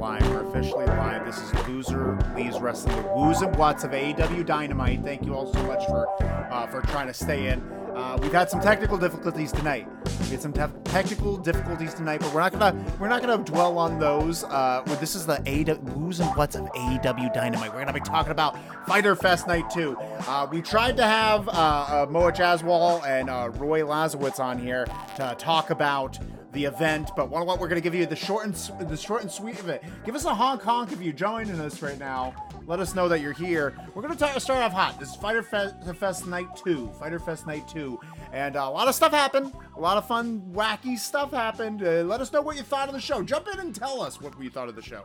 live. We're officially live. This is Loser Leaves Wrestling, the woos and whats of AEW Dynamite. Thank you all so much for uh, for trying to stay in. Uh, we've had some technical difficulties tonight. We had some te- technical difficulties tonight, but we're not gonna we're not gonna dwell on those. Uh, this is the AEW woos and whats of AEW Dynamite. We're gonna be talking about Fighter Fest Night Two. Uh, we tried to have uh, uh, Moa Jaswal and uh, Roy Lazowitz on here to talk about the event. But what, what we're gonna give you the short and the short and sweet of it. Give us a honk honk if you're joining us right now. Let us know that you're here. We're gonna ta- start off hot. This is Fighter Fest, Fest Night Two. Fighter Fest Night Two, and uh, a lot of stuff happened. A lot of fun, wacky stuff happened. Uh, let us know what you thought of the show. Jump in and tell us what you thought of the show.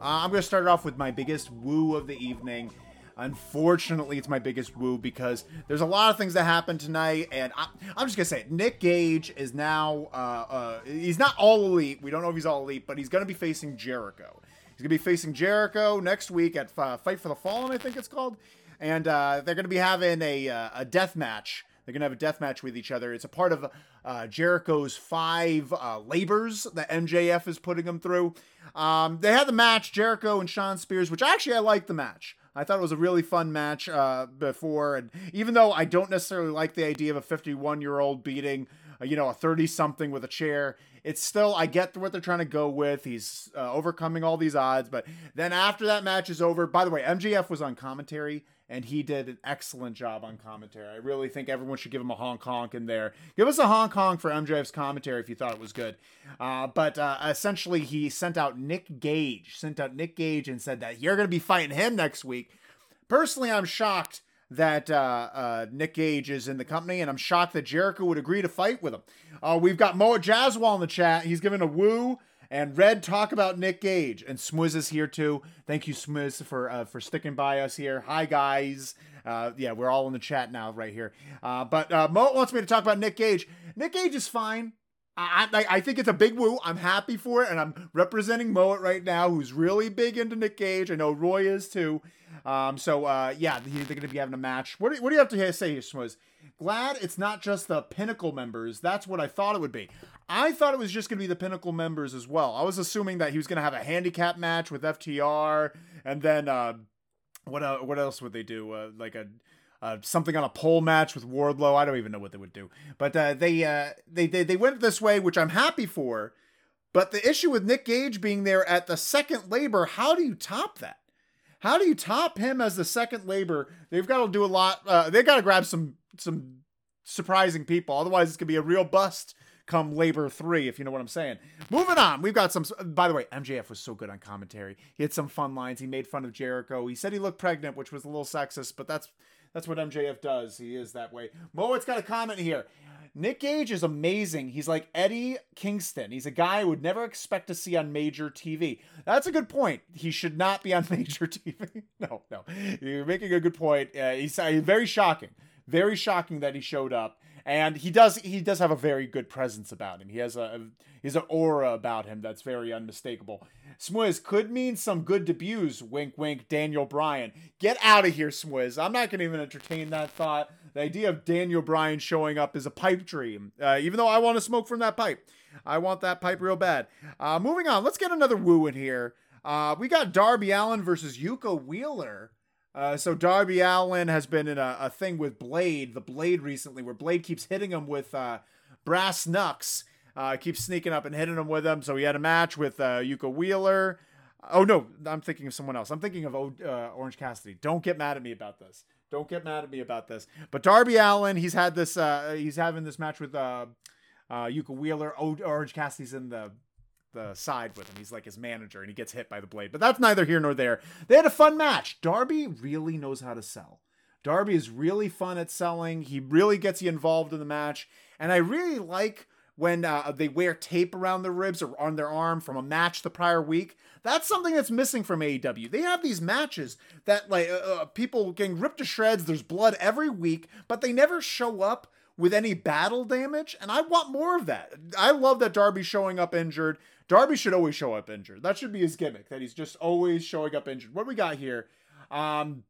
Uh, I'm gonna start off with my biggest woo of the evening. Unfortunately, it's my biggest woo because there's a lot of things that happened tonight, and I, I'm just gonna say it. Nick Gage is now uh, uh, he's not all elite. We don't know if he's all elite, but he's gonna be facing Jericho. He's gonna be facing Jericho next week at uh, Fight for the Fallen, I think it's called, and uh, they're gonna be having a uh, a death match. They're gonna have a death match with each other. It's a part of uh, Jericho's five uh, labors that MJF is putting him through. Um, they had the match Jericho and Shawn Spears, which actually I like the match. I thought it was a really fun match uh, before, and even though I don't necessarily like the idea of a 51 year old beating, uh, you know, a 30 something with a chair, it's still I get what they're trying to go with. He's uh, overcoming all these odds, but then after that match is over, by the way, MJF was on commentary and he did an excellent job on commentary. I really think everyone should give him a honk honk in there. Give us a honk honk for MJF's commentary if you thought it was good. Uh, but uh, essentially, he sent out Nick Gage, sent out Nick Gage, and said that you're going to be fighting him next week. Personally, I'm shocked that uh, uh, Nick Gage is in the company, and I'm shocked that Jericho would agree to fight with him. Uh, we've got Moa Jaswal in the chat. He's giving a woo and Red talk about Nick Gage and Smwiz is here too. Thank you, Smwiz, for uh, for sticking by us here. Hi guys. Uh, yeah, we're all in the chat now, right here. Uh, but uh, wants me to talk about Nick Gage. Nick Gage is fine. I, I, I think it's a big woo. I'm happy for it, and I'm representing Moet right now, who's really big into Nick Gage. I know Roy is too. Um, so uh, yeah, they're going to be having a match. What do, what do you have to say here, Smwiz? Glad it's not just the Pinnacle members. That's what I thought it would be. I thought it was just going to be the Pinnacle members as well. I was assuming that he was going to have a handicap match with FTR, and then uh, what uh, what else would they do? Uh, like a uh, something on a pole match with Wardlow. I don't even know what they would do, but uh, they, uh, they they they went this way, which I'm happy for. But the issue with Nick Gage being there at the second labor, how do you top that? How do you top him as the second labor? They've got to do a lot. Uh, they got to grab some some surprising people. Otherwise, it's gonna be a real bust come labor three, if you know what I'm saying. Moving on, we've got some. By the way, MJF was so good on commentary. He had some fun lines. He made fun of Jericho. He said he looked pregnant, which was a little sexist, but that's that's what MJF does. He is that way. Moet's got a comment here. Nick Gage is amazing. He's like Eddie Kingston. He's a guy I would never expect to see on major TV. That's a good point. He should not be on major TV. no, no. You're making a good point. Uh, he's uh, very shocking. Very shocking that he showed up. And he does he does have a very good presence about him. He has a, a he's an aura about him that's very unmistakable. Smwiz could mean some good debuts. Wink, wink. Daniel Bryan, get out of here, Smwiz. I'm not going to even entertain that thought. The idea of Daniel Bryan showing up is a pipe dream. Uh, even though I want to smoke from that pipe, I want that pipe real bad. Uh, moving on, let's get another woo in here. Uh, we got Darby Allin versus Yuka Wheeler. Uh, so Darby Allin has been in a, a, thing with Blade, the Blade recently, where Blade keeps hitting him with uh, brass knucks, uh, keeps sneaking up and hitting him with them. So he had a match with uh, Yuka Wheeler. Oh no, I'm thinking of someone else. I'm thinking of uh, Orange Cassidy. Don't get mad at me about this. Don't get mad at me about this. But Darby Allin, he's had this. Uh, he's having this match with Yuka Wheeler. Orange Cassidy's in the the side with him. He's like his manager and he gets hit by the blade. But that's neither here nor there. They had a fun match. Darby really knows how to sell. Darby is really fun at selling. He really gets you involved in the match. And I really like when uh, they wear tape around their ribs or on their arm from a match the prior week. That's something that's missing from AEW. They have these matches that like uh, people getting ripped to shreds. There's blood every week, but they never show up with any battle damage, and I want more of that. I love that Darby showing up injured. Darby should always show up injured. That should be his gimmick, that he's just always showing up injured. What we got here? Um,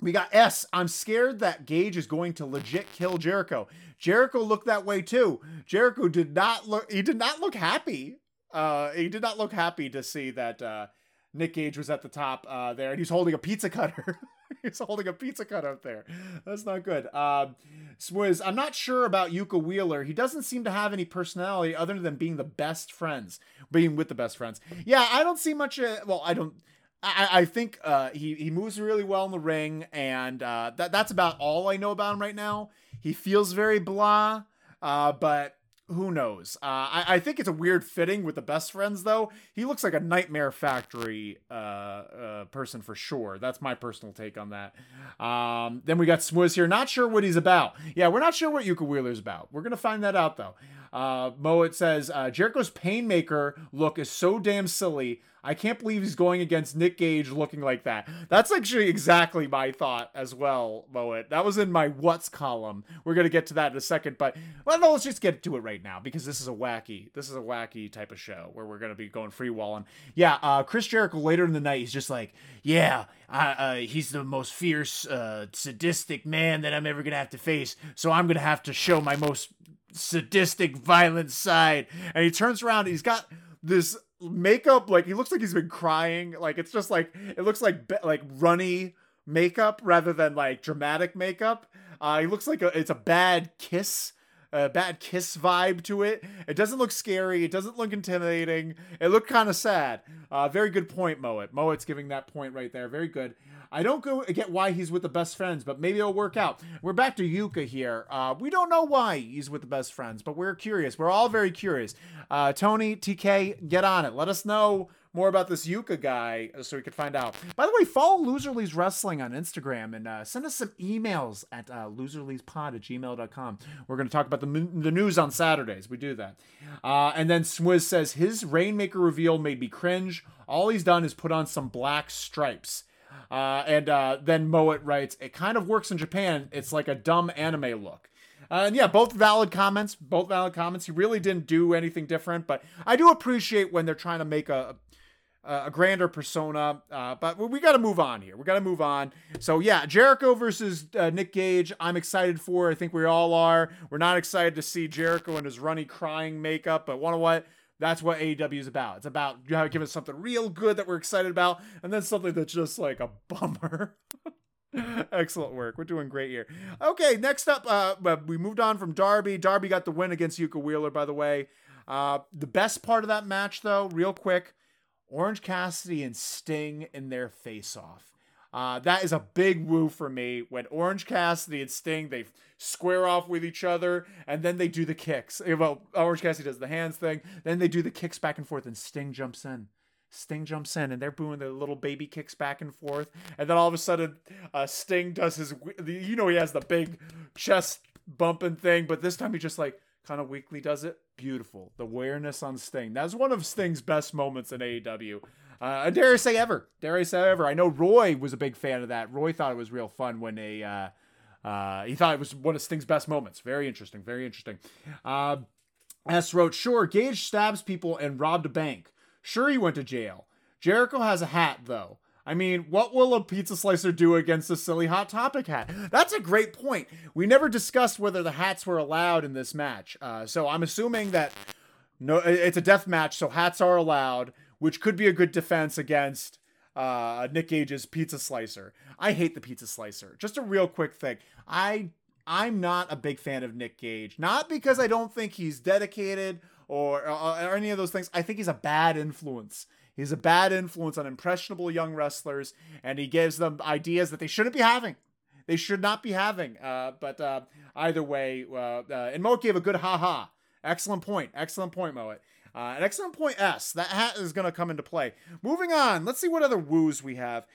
we got S. I'm scared that Gage is going to legit kill Jericho. Jericho looked that way too. Jericho did not look. He did not look happy. Uh, he did not look happy to see that uh, Nick Gage was at the top uh, there, and he's holding a pizza cutter. he's holding a pizza cutter up there. That's not good. Um, Swizz, I'm not sure about Yuka Wheeler. He doesn't seem to have any personality other than being the best friends, being with the best friends. Yeah, I don't see much. Uh, well, I don't. I, I think uh, he he moves really well in the ring, and uh, that that's about all I know about him right now. He feels very blah, uh, but who knows? Uh, I, I think it's a weird fitting with the best friends, though. He looks like a Nightmare Factory uh, uh, person for sure. That's my personal take on that. Um, then we got Swizz here. Not sure what he's about. Yeah, we're not sure what Yuka Wheeler's about. We're gonna find that out though. Uh, Moet says uh, Jericho's Painmaker look is so damn silly. I can't believe he's going against Nick Gage looking like that. That's actually exactly my thought as well, Moet. That was in my what's column. We're gonna get to that in a second, but well, no, let's just get to it right now because this is a wacky, this is a wacky type of show where we're gonna be going free walling. Yeah, uh, Chris Jericho later in the night, he's just like, yeah, uh, he's the most fierce, uh, sadistic man that I'm ever gonna have to face. So I'm gonna have to show my most sadistic, violent side. And he turns around, he's got this makeup like he looks like he's been crying. Like it's just like it looks like like runny makeup rather than like dramatic makeup. Uh he looks like a, it's a bad kiss a bad kiss vibe to it. It doesn't look scary. It doesn't look intimidating. It looked kind of sad. Uh, very good point, Moet. Moet's giving that point right there. Very good. I don't go get why he's with the best friends, but maybe it'll work out. We're back to Yuka here. Uh, we don't know why he's with the best friends, but we're curious. We're all very curious. Uh, Tony, TK, get on it. Let us know more about this Yuka guy so we could find out. By the way, follow Loser Leaves Wrestling on Instagram and uh, send us some emails at uh, loserleavespod at gmail.com. We're going to talk about the, the news on Saturdays. We do that. Uh, and then Swizz says his Rainmaker reveal made me cringe. All he's done is put on some black stripes. Uh, and uh, then Moet writes, it kind of works in Japan. It's like a dumb anime look. Uh, and yeah, both valid comments. Both valid comments. He really didn't do anything different, but I do appreciate when they're trying to make a a grander persona. Uh, but we got to move on here. We got to move on. So yeah, Jericho versus uh, Nick Gage. I'm excited for. I think we all are. We're not excited to see Jericho in his runny crying makeup, but one of what? That's what AEW is about. It's about you know, giving us something real good that we're excited about, and then something that's just like a bummer. Excellent work. We're doing great here. Okay, next up, uh, we moved on from Darby. Darby got the win against Yuka Wheeler, by the way. Uh, the best part of that match, though, real quick, Orange Cassidy and Sting in their face off. Uh, that is a big woo for me when Orange Cassidy and Sting they square off with each other and then they do the kicks. Eh, well, Orange Cassidy does the hands thing, then they do the kicks back and forth, and Sting jumps in. Sting jumps in and they're booing their little baby kicks back and forth, and then all of a sudden, uh, Sting does his. You know he has the big chest bumping thing, but this time he just like kind of weakly does it. Beautiful. The awareness on Sting. That's one of Sting's best moments in AEW. Uh, dare I say ever. Dare I say ever. I know Roy was a big fan of that. Roy thought it was real fun when they, uh, uh, he thought it was one of Sting's best moments. Very interesting. Very interesting. Uh, S wrote, sure, Gage stabs people and robbed a bank. Sure, he went to jail. Jericho has a hat, though. I mean, what will a pizza slicer do against a silly hot topic hat? That's a great point. We never discussed whether the hats were allowed in this match. Uh, so I'm assuming that no, it's a death match, so hats are allowed, which could be a good defense against uh, Nick Gage's pizza slicer. I hate the pizza slicer. Just a real quick thing. I I'm not a big fan of Nick Gage, not because I don't think he's dedicated or, or, or any of those things. I think he's a bad influence. He's a bad influence on impressionable young wrestlers, and he gives them ideas that they shouldn't be having. They should not be having. Uh, but uh, either way, uh, uh and Moet gave a good ha ha. Excellent point. Excellent point, Moet. Uh, an excellent point, S. That hat is going to come into play. Moving on. Let's see what other woos we have.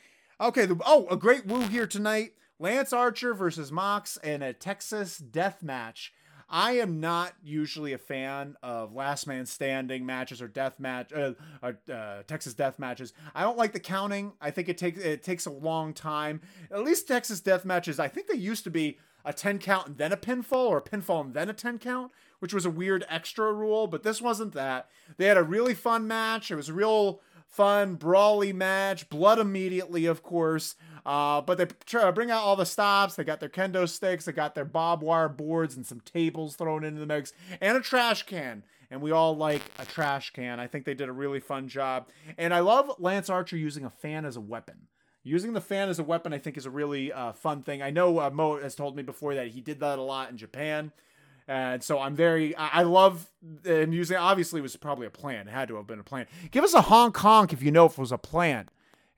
Okay. The, oh, a great woo here tonight. Lance Archer versus Mox in a Texas death match. I am not usually a fan of last man standing matches or death match, uh, or, uh, Texas death matches. I don't like the counting. I think it takes it takes a long time. At least Texas death matches. I think they used to be a 10 count and then a pinfall or a pinfall and then a 10 count, which was a weird extra rule, but this wasn't that. They had a really fun match. It was real fun, brawly match. Blood immediately, of course. Uh, but they try to bring out all the stops. They got their kendo sticks. They got their barbed wire boards and some tables thrown into the mix and a trash can. And we all like a trash can. I think they did a really fun job. And I love Lance Archer using a fan as a weapon. Using the fan as a weapon, I think, is a really uh, fun thing. I know uh, Mo has told me before that he did that a lot in Japan. And so I'm very, I love, and using, obviously, it was probably a plan. It had to have been a plan. Give us a honk honk if you know if it was a plan.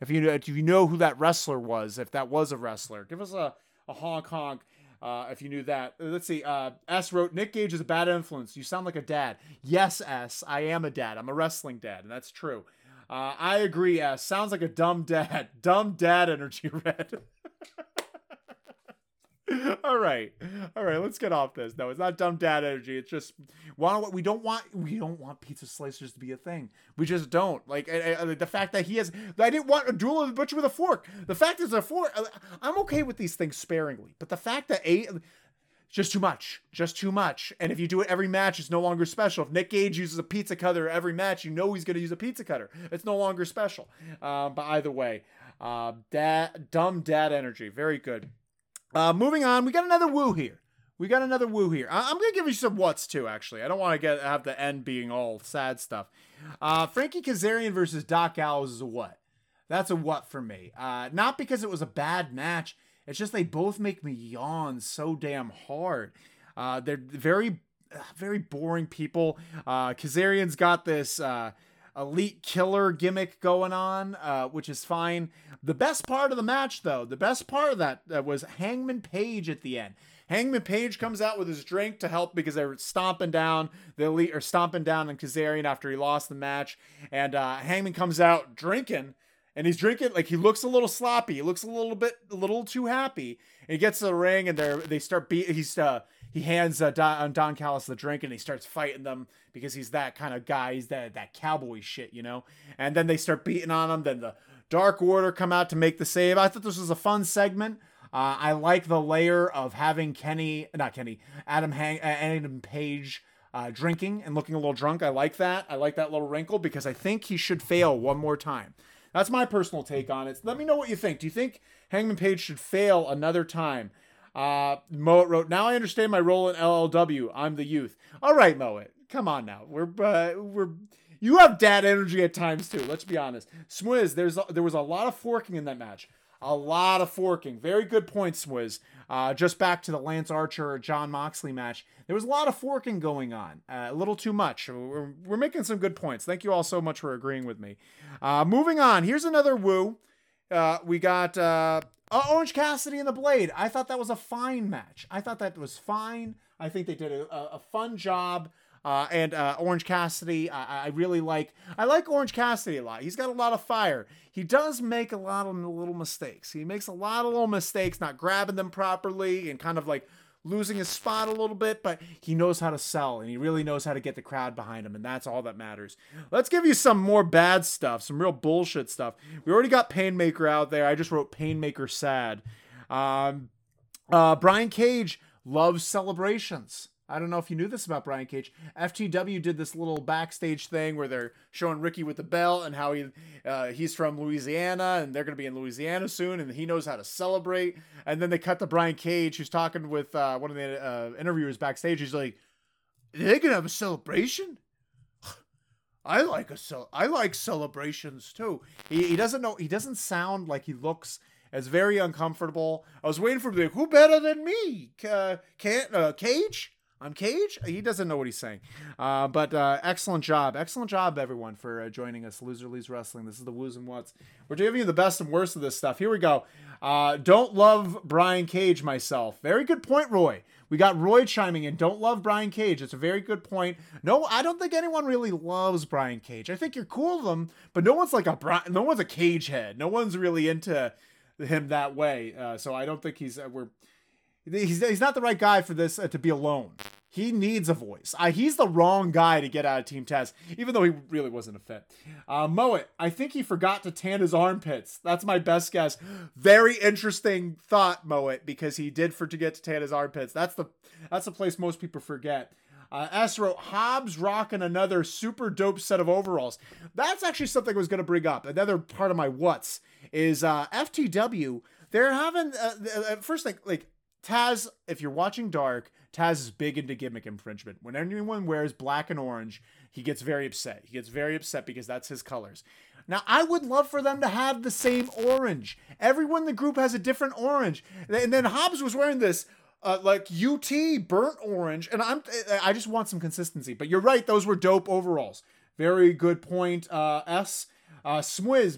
If you, if you know who that wrestler was, if that was a wrestler. Give us a, a honk honk uh, if you knew that. Let's see. Uh, S wrote, Nick Gage is a bad influence. You sound like a dad. Yes, S, I am a dad. I'm a wrestling dad, and that's true. Uh, I agree. S sounds like a dumb dad. Dumb dad energy. Red. all right, all right. Let's get off this. No, it's not dumb dad energy. It's just want we don't want we don't want pizza slicers to be a thing. We just don't like uh, the fact that he has. I didn't want a duel of the butcher with a fork. The fact is a fork. Uh, I'm okay with these things sparingly, but the fact that a just too much, just too much. And if you do it every match, it's no longer special. If Nick Gage uses a pizza cutter every match, you know he's going to use a pizza cutter. It's no longer special. Uh, but either way, uh, dad, dumb dad energy, very good. Uh, moving on, we got another woo here. We got another woo here. I- am gonna give you some what's too. Actually, I don't want to get have the end being all sad stuff. Uh, Frankie Kazarian versus Doc Gallows is a what. That's a what for me. Uh, not because it was a bad match. It's just they both make me yawn so damn hard. Uh, they're very, very boring people. Uh, Kazarian's got this uh, elite killer gimmick going on, uh, which is fine. The best part of the match, though, the best part of that uh, was Hangman Page at the end. Hangman Page comes out with his drink to help because they're stomping down the elite or stomping down on Kazarian after he lost the match, and uh, Hangman comes out drinking and he's drinking like he looks a little sloppy. He looks a little bit a little too happy. And he gets to the ring and they they start beat. He's uh he hands uh, Don, Don Callis the drink and he starts fighting them because he's that kind of guy. He's that that cowboy shit, you know. And then they start beating on him. Then the Dark Order come out to make the save. I thought this was a fun segment. Uh, I like the layer of having Kenny, not Kenny, Adam Hang, uh, Adam Page. Uh, drinking and looking a little drunk. I like that. I like that little wrinkle because I think he should fail one more time. That's my personal take on it. Let me know what you think. Do you think Hangman Page should fail another time? Uh, Moet wrote, "Now I understand my role in LLW. I'm the youth. All right, Moet, come on now. We're uh, we're you have dad energy at times too. Let's be honest. Swizz, there's there was a lot of forking in that match. A lot of forking. Very good point, Swizz. Uh, just back to the Lance Archer John Moxley match. There was a lot of forking going on. Uh, a little too much. We're, we're, making some good points. Thank you all so much for agreeing with me. Uh, moving on. Here's another woo. Uh, we got uh, Orange Cassidy and the Blade. I thought that was a fine match. I thought that was fine. I think they did a, a fun job. Uh, and uh, Orange Cassidy, I, I, really like. I like Orange Cassidy a lot. He's got a lot of fire. He does make a lot of little mistakes. He makes a lot of little mistakes, not grabbing them properly, and kind of like losing his spot a little bit. But he knows how to sell, and he really knows how to get the crowd behind him, and that's all that matters. Let's give you some more bad stuff, some real bullshit stuff. We already got Painmaker out there. I just wrote Painmaker sad. Um, uh, Brian Cage loves celebrations. I don't know if you knew this about Brian Cage. FTW did this little backstage thing where they're showing Ricky with the belt and how he uh, he's from Louisiana and they're going to be in Louisiana soon and he knows how to celebrate. And then they cut to Brian Cage who's talking with uh, one of the uh, interviewers backstage. He's like, "They're going to have a celebration." I like a cel- I like celebrations too. He, he doesn't know. He doesn't sound like he looks as very uncomfortable. I was waiting for like, who better than me? Uh, can't uh, Cage? I'm Cage. He doesn't know what he's saying. Uh, but uh, excellent job. Excellent job, everyone, for uh, joining us. Loser Leaves Wrestling. This is the Woos and What's. We're giving you the best and worst of this stuff. Here we go. Uh, don't love Brian Cage myself. Very good point, Roy. We got Roy chiming in. Don't love Brian Cage. It's a very good point. No, I don't think anyone really loves Brian Cage. I think you're cool with him, but no one's like a Brian. No one's a Cage head. No one's really into him that way. Uh, so I don't think he's uh, we're he's, he's not the right guy for this uh, to be alone. He needs a voice. He's the wrong guy to get out of Team Taz, even though he really wasn't a fit. Uh, Moet, I think he forgot to tan his armpits. That's my best guess. Very interesting thought, Moet, because he did forget to tan his armpits. That's the that's the place most people forget. Uh, S wrote Hobbs rocking another super dope set of overalls. That's actually something I was going to bring up. Another part of my what's is uh, FTW. They're having uh, uh, first thing like Taz. If you're watching Dark, Taz is big into gimmick infringement. When anyone wears black and orange, he gets very upset. He gets very upset because that's his colors. Now, I would love for them to have the same orange. Everyone in the group has a different orange. And then Hobbs was wearing this uh, like UT burnt orange, and I'm I just want some consistency. But you're right; those were dope overalls. Very good point. Uh, S. Uh,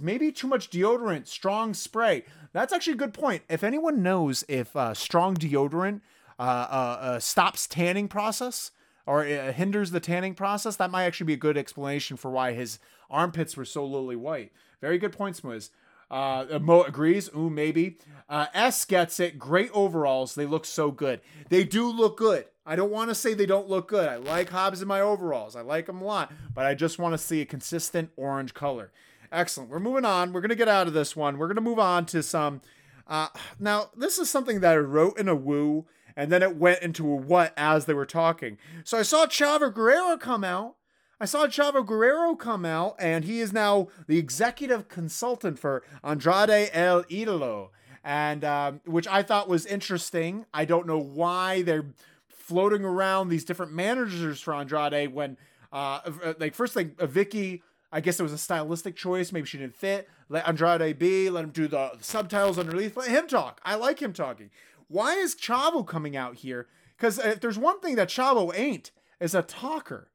maybe too much deodorant, strong spray. That's actually a good point. If anyone knows if uh, strong deodorant uh, uh, uh stops tanning process or uh, hinders the tanning process, that might actually be a good explanation for why his armpits were so lily white. Very good point, Swizz. Uh, Mo agrees. Ooh, maybe. Uh, S gets it. Great overalls. They look so good. They do look good. I don't want to say they don't look good. I like Hobbs in my overalls. I like them a lot, but I just want to see a consistent orange color. Excellent. We're moving on. We're going to get out of this one. We're going to move on to some. Uh, now, this is something that I wrote in a woo, and then it went into a what as they were talking. So I saw Chavo Guerrero come out I saw Chavo Guerrero come out, and he is now the executive consultant for Andrade El Idolo, and um, which I thought was interesting. I don't know why they're floating around these different managers for Andrade when, uh, uh like, first thing, uh, Vicky. I guess it was a stylistic choice. Maybe she didn't fit. Let Andrade be. Let him do the subtitles underneath. Let him talk. I like him talking. Why is Chavo coming out here? Because if there's one thing that Chavo ain't, is a talker.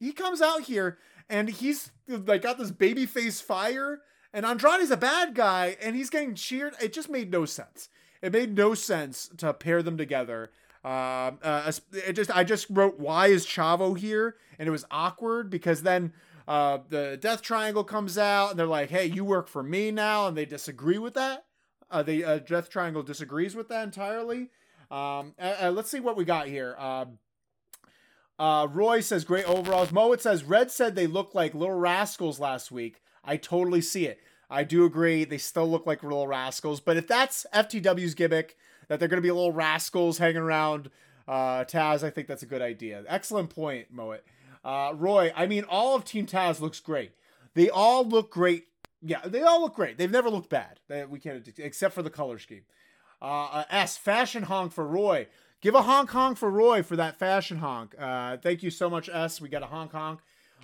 He comes out here and he's like got this baby face fire, and Andrade's a bad guy, and he's getting cheered. It just made no sense. It made no sense to pair them together. Um, uh, it just I just wrote why is Chavo here, and it was awkward because then uh, the Death Triangle comes out and they're like, "Hey, you work for me now," and they disagree with that. Uh, the uh, Death Triangle disagrees with that entirely. Um, uh, let's see what we got here. Um, uh, Roy says great overalls. Moet says Red said they look like little rascals last week. I totally see it. I do agree. They still look like little rascals. But if that's FTW's gimmick, that they're going to be little rascals hanging around uh, Taz, I think that's a good idea. Excellent point, Moet. Uh, Roy, I mean, all of Team Taz looks great. They all look great. Yeah, they all look great. They've never looked bad. We can't, except for the color scheme. Uh, uh S, fashion honk for Roy. Give a honk honk for Roy for that fashion honk. Uh, thank you so much, S. We got a honk honk.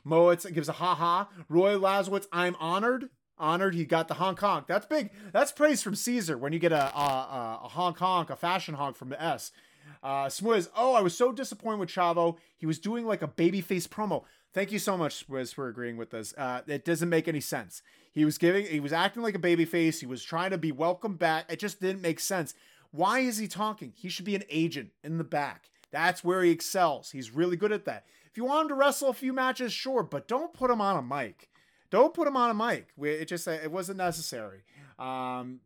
Moitz gives a ha ha. Roy Lazowitz, I'm honored. Honored. He got the honk honk. That's big. That's praise from Caesar when you get a, a, a honk honk, a fashion honk from the S. Uh, Swizz, oh, I was so disappointed with Chavo. He was doing like a babyface promo. Thank you so much, Swizz, for agreeing with us. Uh, it doesn't make any sense. He was giving, he was acting like a babyface. He was trying to be welcome back. It just didn't make sense. Why is he talking? He should be an agent in the back. That's where he excels. He's really good at that. If you want him to wrestle a few matches, sure, but don't put him on a mic. Don't put him on a mic. It just it wasn't necessary. Um,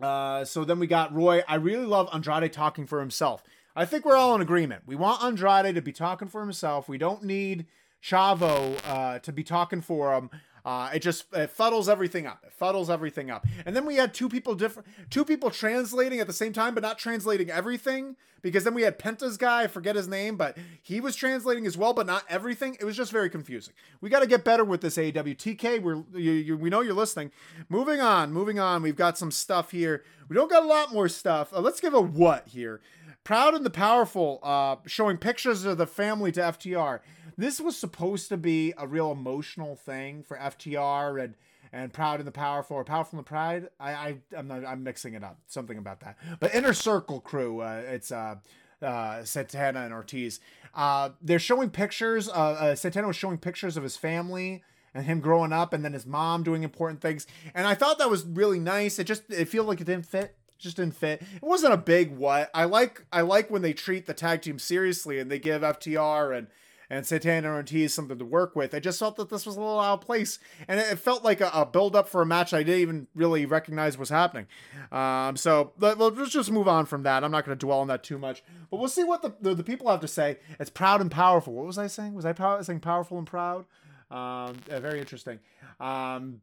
uh, so then we got Roy. I really love Andrade talking for himself. I think we're all in agreement. We want Andrade to be talking for himself. We don't need Chavo uh, to be talking for him. Uh, it just it fuddles everything up. It fuddles everything up. And then we had two people different, two people translating at the same time, but not translating everything. Because then we had Penta's guy, I forget his name, but he was translating as well, but not everything. It was just very confusing. We got to get better with this AWTK. We're you, you, we know you're listening. Moving on, moving on. We've got some stuff here. We don't got a lot more stuff. Uh, let's give a what here. Proud and the Powerful, uh, showing pictures of the family to FTR this was supposed to be a real emotional thing for FTR and and Proud and the Powerful or Powerful and the Pride. I, I I'm not I'm mixing it up. Something about that. But Inner Circle crew, uh, it's uh uh, Santana and Ortiz. Uh, they're showing pictures. Uh, uh, Santana was showing pictures of his family and him growing up, and then his mom doing important things. And I thought that was really nice. It just it felt like it didn't fit. just didn't fit. It wasn't a big what. I like I like when they treat the tag team seriously and they give FTR and and Santana and Ortiz something to work with. I just felt that this was a little out of place, and it, felt like a, a build up for a match I didn't even really recognize was happening. Um, so let, us just move on from that. I'm not going to dwell on that too much, but we'll see what the, the, the people have to say. It's proud and powerful. What was I saying? Was I pow- saying powerful and proud? Um, yeah, very interesting. Um,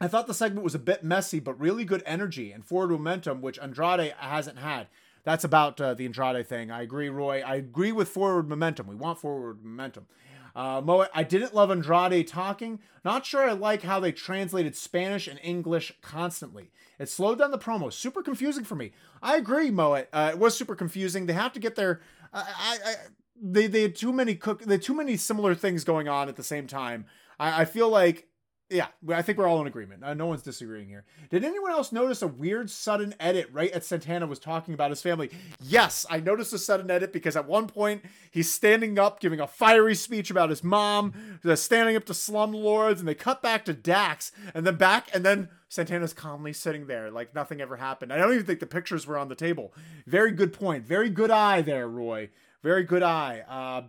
I thought the segment was a bit messy, but really good energy and forward momentum, which Andrade hasn't had. That's about uh, the Andrade thing. I agree, Roy. I agree with forward momentum. We want forward momentum. Uh, Mo, I didn't love Andrade talking. Not sure I like how they translated Spanish and English constantly. It slowed down the promo. Super confusing for me. I agree, Mo. Uh, it was super confusing. They have to get their. I, I, they they had too many cook. They had too many similar things going on at the same time. I, I feel like yeah, I think we're all in agreement. Uh, no one's disagreeing here. Did anyone else notice a weird sudden edit right as Santana was talking about his family? Yes, I noticed a sudden edit because at one point he's standing up giving a fiery speech about his mom, standing up to slumlords, and they cut back to Dax, and then back, and then Santana's calmly sitting there like nothing ever happened. I don't even think the pictures were on the table. Very good point. Very good eye there, Roy. Very good eye. Uh,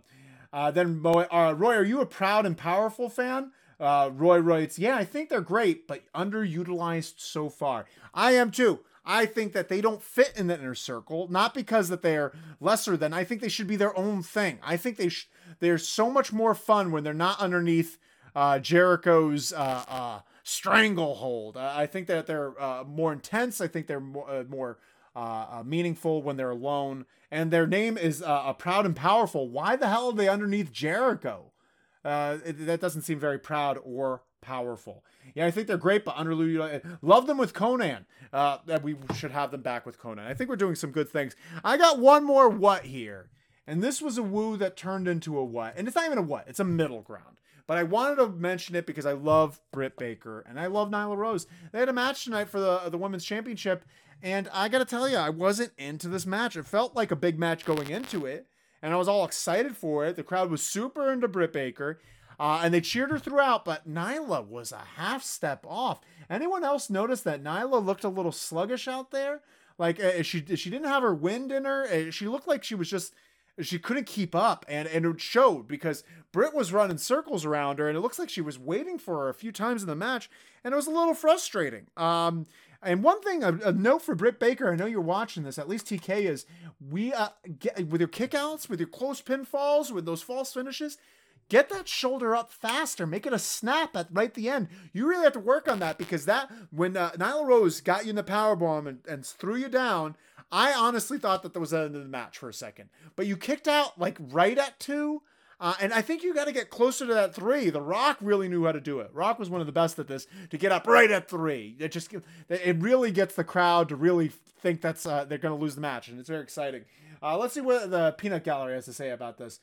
uh, then uh, Roy, are you a proud and powerful fan? Uh, Roy writes, Yeah, I think they're great, but underutilized so far. I am too. I think that they don't fit in the inner circle, not because that they're lesser than. I think they should be their own thing. I think they sh- they're so much more fun when they're not underneath uh, Jericho's uh, uh, stranglehold. I think that they're uh, more intense. I think they're more, uh, more uh, meaningful when they're alone. And their name is a proud and powerful. Why the hell are they underneath Jericho? Uh, it, that doesn't seem very proud or powerful. Yeah, I think they're great, but underutilized. Love them with Konnan. Uh, that we should have them back with Konnan. I think we're doing some good things. I got one more what here, and this was a woo that turned into a what, and it's not even a what. It's a middle ground. But I wanted to mention it because I love Britt Baker and I love Nyla Rose. They had a match tonight for the the women's championship, and I got to tell you, I wasn't into this match. It felt like a big match going into it and I was all excited for it. The crowd was super into Britt Baker. Uh, and they cheered her throughout, but Nyla was a half step off. Anyone else notice that Nyla looked a little sluggish out there? Like uh, she she didn't have her wind in her. Uh, she looked like she was just she couldn't keep up, and and it showed because Britt was running circles around her, and it looks like she was waiting for her a few times in the match, and it was a little frustrating. Um, and one thing, a, a, note for Britt Baker, I know you're watching this, at least TK is, we uh, get with your kickouts, with your close pinfalls, with those false finishes, get that shoulder up faster, make it a snap at right the end. You really have to work on that because that when uh, Rose got you in the power bomb and, and threw you down, I honestly thought that there was the end of the match for a second. But you kicked out like right at two. Uh, and I think you got to get closer to that three. The Rock really knew how to do it. Rock was one of the best at this to get up right at three. It just it really gets the crowd to really think that's uh, they're going to lose the match, and it's very exciting. Uh, let's see what the Peanut Gallery has to say about this.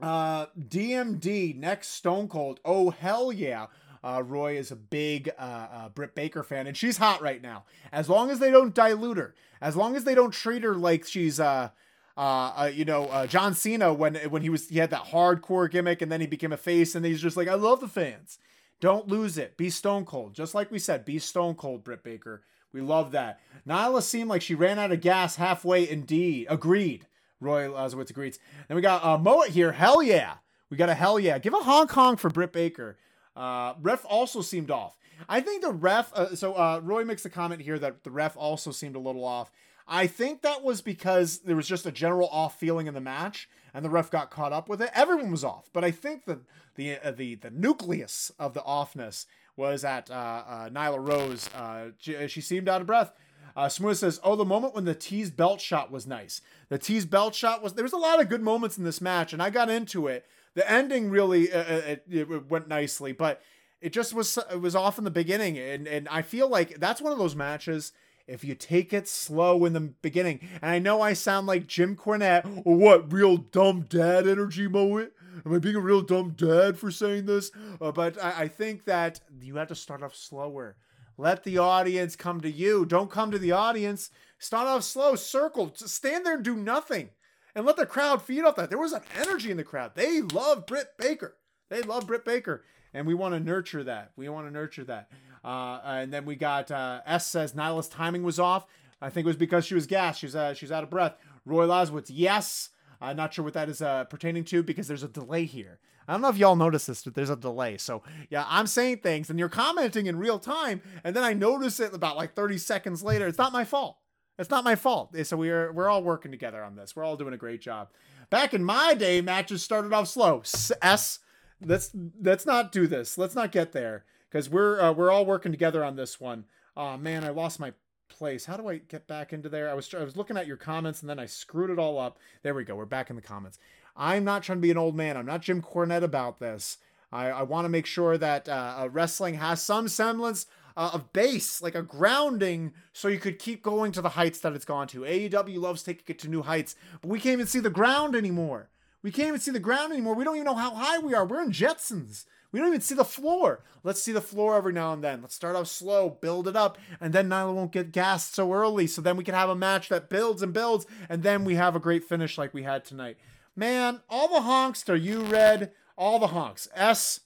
Uh, DMD next Stone Cold. Oh hell yeah! Uh, Roy is a big uh, uh, Britt Baker fan, and she's hot right now. As long as they don't dilute her, as long as they don't treat her like she's uh, uh, uh, you know, uh, John Cena when when he was he had that hardcore gimmick and then he became a face and he's just like I love the fans. Don't lose it. Be stone cold. Just like we said, be stone cold, Britt Baker. We love that. Nyla seemed like she ran out of gas halfway. Indeed, agreed. Roy Lazowitz agrees. Then we got uh, Moet here. Hell yeah. We got a hell yeah. Give a honk honk for Britt Baker. Uh, ref also seemed off. I think the ref. Uh, so uh, Roy makes a comment here that the ref also seemed a little off. I think that was because there was just a general off feeling in the match, and the ref got caught up with it. Everyone was off, but I think that the uh, the the nucleus of the offness was at uh, uh, Nyla Rose. Uh, she, she, seemed out of breath. Uh, says, "Oh, the moment when the tease belt shot was nice. The tease belt shot was there was a lot of good moments in this match, and I got into it. The ending really uh, uh, it, it went nicely, but." It just was it was off in the beginning, and and I feel like that's one of those matches if you take it slow in the beginning. And I know I sound like Jim Cornette or what, real dumb dad energy moment. Am I being a real dumb dad for saying this? Uh, but I, I think that you have to start off slower. Let the audience come to you. Don't come to the audience. Start off slow, circle, stand there and do nothing. And let the crowd feed off that. There was an energy in the crowd. They love Britt Baker. They love Britt Baker. And we want to nurture that. We want to nurture that. Uh, and then we got uh, S says Nyla's timing was off. I think it was because she was gassed. She's uh, she's out of breath. Roy Lazowitz, yes. I'm not sure what that is uh, pertaining to because there's a delay here. I don't know if y'all noticed this, but there's a delay. So yeah, I'm saying things and you're commenting in real time, and then I notice it about like 30 seconds later. It's not my fault. It's not my fault. So we're we're all working together on this. We're all doing a great job. Back in my day, matches started off slow. S. Let's let's not do this. Let's not get there because we're uh, we're all working together on this one. Oh man, I lost my place. How do I get back into there? I was I was looking at your comments and then I screwed it all up. There we go. We're back in the comments. I'm not trying to be an old man. I'm not Jim Cornette about this. I, I want to make sure that uh, uh, wrestling has some semblance uh, of base, like a grounding, so you could keep going to the heights that it's gone to. AEW loves taking it to new heights, but we can't even see the ground anymore. We can't even see the ground anymore. We don't even know how high we are. We're in Jetsons. We don't even see the floor. Let's see the floor every now and then. Let's start off slow, build it up, and then Nyla won't get gassed so early. So then we can have a match that builds and builds, and then we have a great finish like we had tonight. Man, all the honks are you red all the honks. S,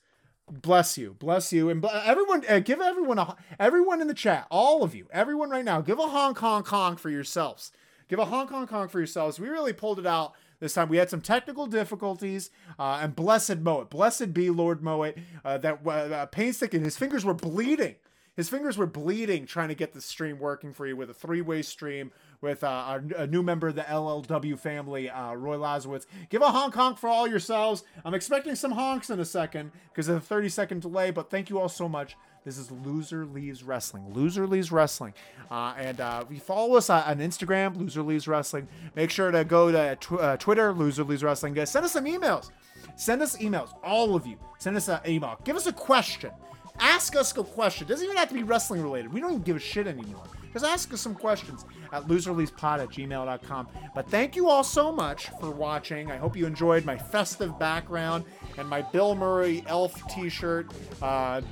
bless you, bless you, and everyone, uh, give everyone a, everyone in the chat, all of you, everyone right now, give a honk honk honk for yourselves. Give a honk honk honk for yourselves. We really pulled it out this time. We had some technical difficulties, uh, and blessed Moet, blessed be Lord Moet, uh, that uh, painstaking. His fingers were bleeding. His fingers were bleeding trying to get the stream working for you with a three-way stream with uh, a new member of the LLW family, uh, Roy Lazowitz. Give a honk honk for all yourselves. I'm expecting some honks in a second because of the 30 second delay, but thank you all so much. This is Loser Leaves Wrestling. Loser Leaves Wrestling. Uh, and uh, you follow us on Instagram, Loser Leaves Wrestling, make sure to go to tw- uh, Twitter, Loser Leaves Wrestling. Guys, send us some emails. Send us emails, all of you. Send us an email. Give us a question. Ask us a question. It doesn't even have to be wrestling related. We don't even give a shit anymore. Just ask us some questions at loserleavespod at gmail.com. But thank you all so much for watching. I hope you enjoyed my festive background and my Bill Murray elf t shirt. Uh,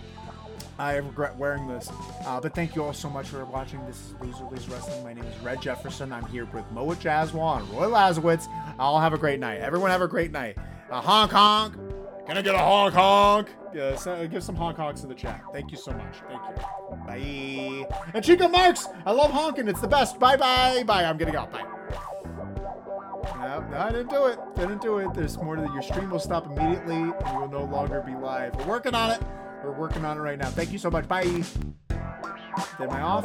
I regret wearing this. Uh, but thank you all so much for watching. This is Loser Leaves Wrestling. My name is Red Jefferson. I'm here with Moa Jaswal and Roy Lazowitz. I'll have a great night. Everyone have a great night. Uh, honk honk. Can I get a honk honk? Yeah, so, uh, give some honk honks in the chat. Thank you so much. Thank you. Bye. And Chico Marx, I love honking. It's the best. Bye bye. Bye. I'm getting out. Bye. No, no, I didn't do it. Didn't do it. There's more that your stream will stop immediately and you will no longer be live. We're working on it. We're working on it right now. Thank you so much. Bye. Did my off?